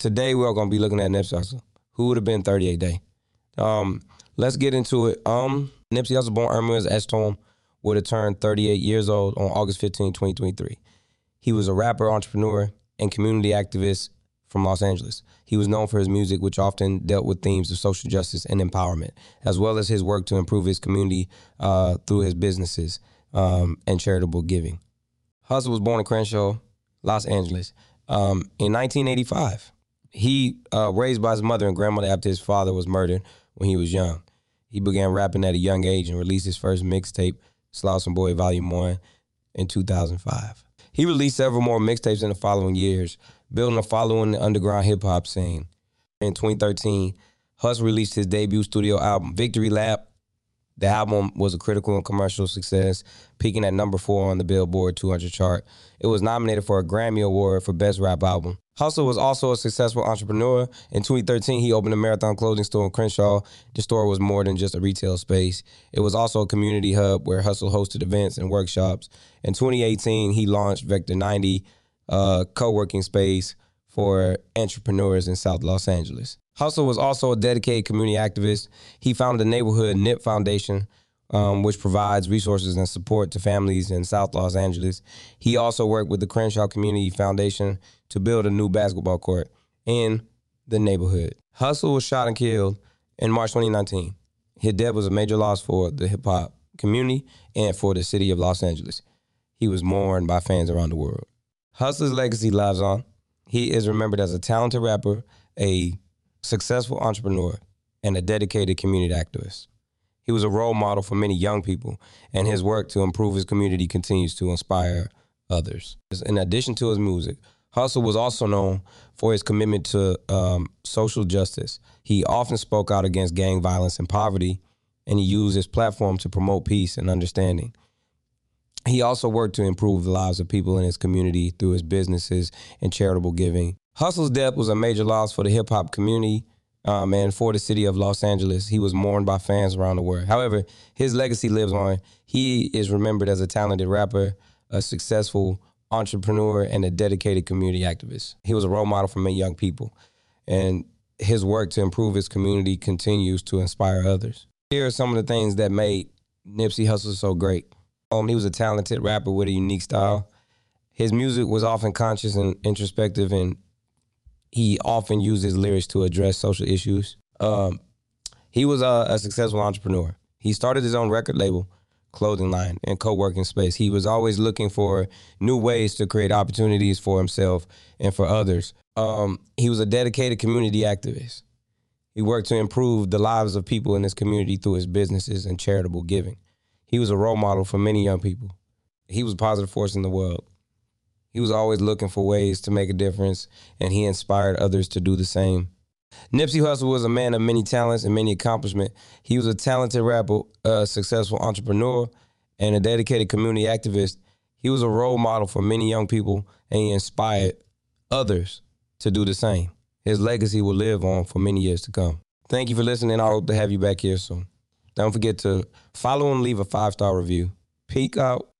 today we're going to be looking at Nipsey Hussle. Who would have been 38 Day? Um, let's get into it. Um, Nipsey Hussle, born Ermias Asghedom, would have turned 38 years old on August 15, 2023. He was a rapper, entrepreneur, and community activist from Los Angeles. He was known for his music, which often dealt with themes of social justice and empowerment, as well as his work to improve his community uh, through his businesses um, and charitable giving. Hussle was born in Crenshaw, Los Angeles, um, in 1985. He uh, raised by his mother and grandmother after his father was murdered when he was young. He began rapping at a young age and released his first mixtape, Slauson Boy Volume 1, in 2005. He released several more mixtapes in the following years, building a following in the underground hip hop scene. In 2013, Huss released his debut studio album, Victory Lap. The album was a critical and commercial success, peaking at number four on the Billboard 200 chart. It was nominated for a Grammy Award for Best Rap Album. Hussle was also a successful entrepreneur. In 2013, he opened a marathon clothing store in Crenshaw. The store was more than just a retail space. It was also a community hub where Hussle hosted events and workshops. In 2018, he launched Vector 90, a co-working space for entrepreneurs in South Los Angeles. Hussle was also a dedicated community activist. He founded the neighborhood NIP Foundation, um, which provides resources and support to families in South Los Angeles. He also worked with the Crenshaw Community Foundation to build a new basketball court in the neighborhood. Hussle was shot and killed in March 2019. His death was a major loss for the hip hop community and for the city of Los Angeles. He was mourned by fans around the world. Hussle's legacy lives on. He is remembered as a talented rapper, a successful entrepreneur, and a dedicated community activist. He was a role model for many young people, and his work to improve his community continues to inspire others. In addition to his music, Hussle was also known for his commitment to um, social justice. He often spoke out against gang violence and poverty, and he used his platform to promote peace and understanding. He also worked to improve the lives of people in his community through his businesses and charitable giving. Hussle's death was a major loss for the hip hop community um, and for the city of Los Angeles. He was mourned by fans around the world. However, his legacy lives on. He is remembered as a talented rapper, a successful entrepreneur, and a dedicated community activist. He was a role model for many young people, and his work to improve his community continues to inspire others. Here are some of the things that made Nipsey Hussle so great. Um, he was a talented rapper with a unique style. His music was often conscious and introspective, and he often used his lyrics to address social issues. Um, he was a, a, successful entrepreneur. He started his own record label, clothing line, and co-working space. He was always looking for new ways to create opportunities for himself and for others. Um, he was a dedicated community activist. He worked to improve the lives of people in his community through his businesses and charitable giving. He was a role model for many young people. He was a positive force in the world. He was always looking for ways to make a difference, and he inspired others to do the same. Nipsey Hussle was a man of many talents and many accomplishments. He was a talented rapper, a successful entrepreneur, and a dedicated community activist. He was a role model for many young people, and he inspired others to do the same. His legacy will live on for many years to come. Thank you for listening. I hope to have you back here soon. Don't forget to follow and leave a five star review. Peek out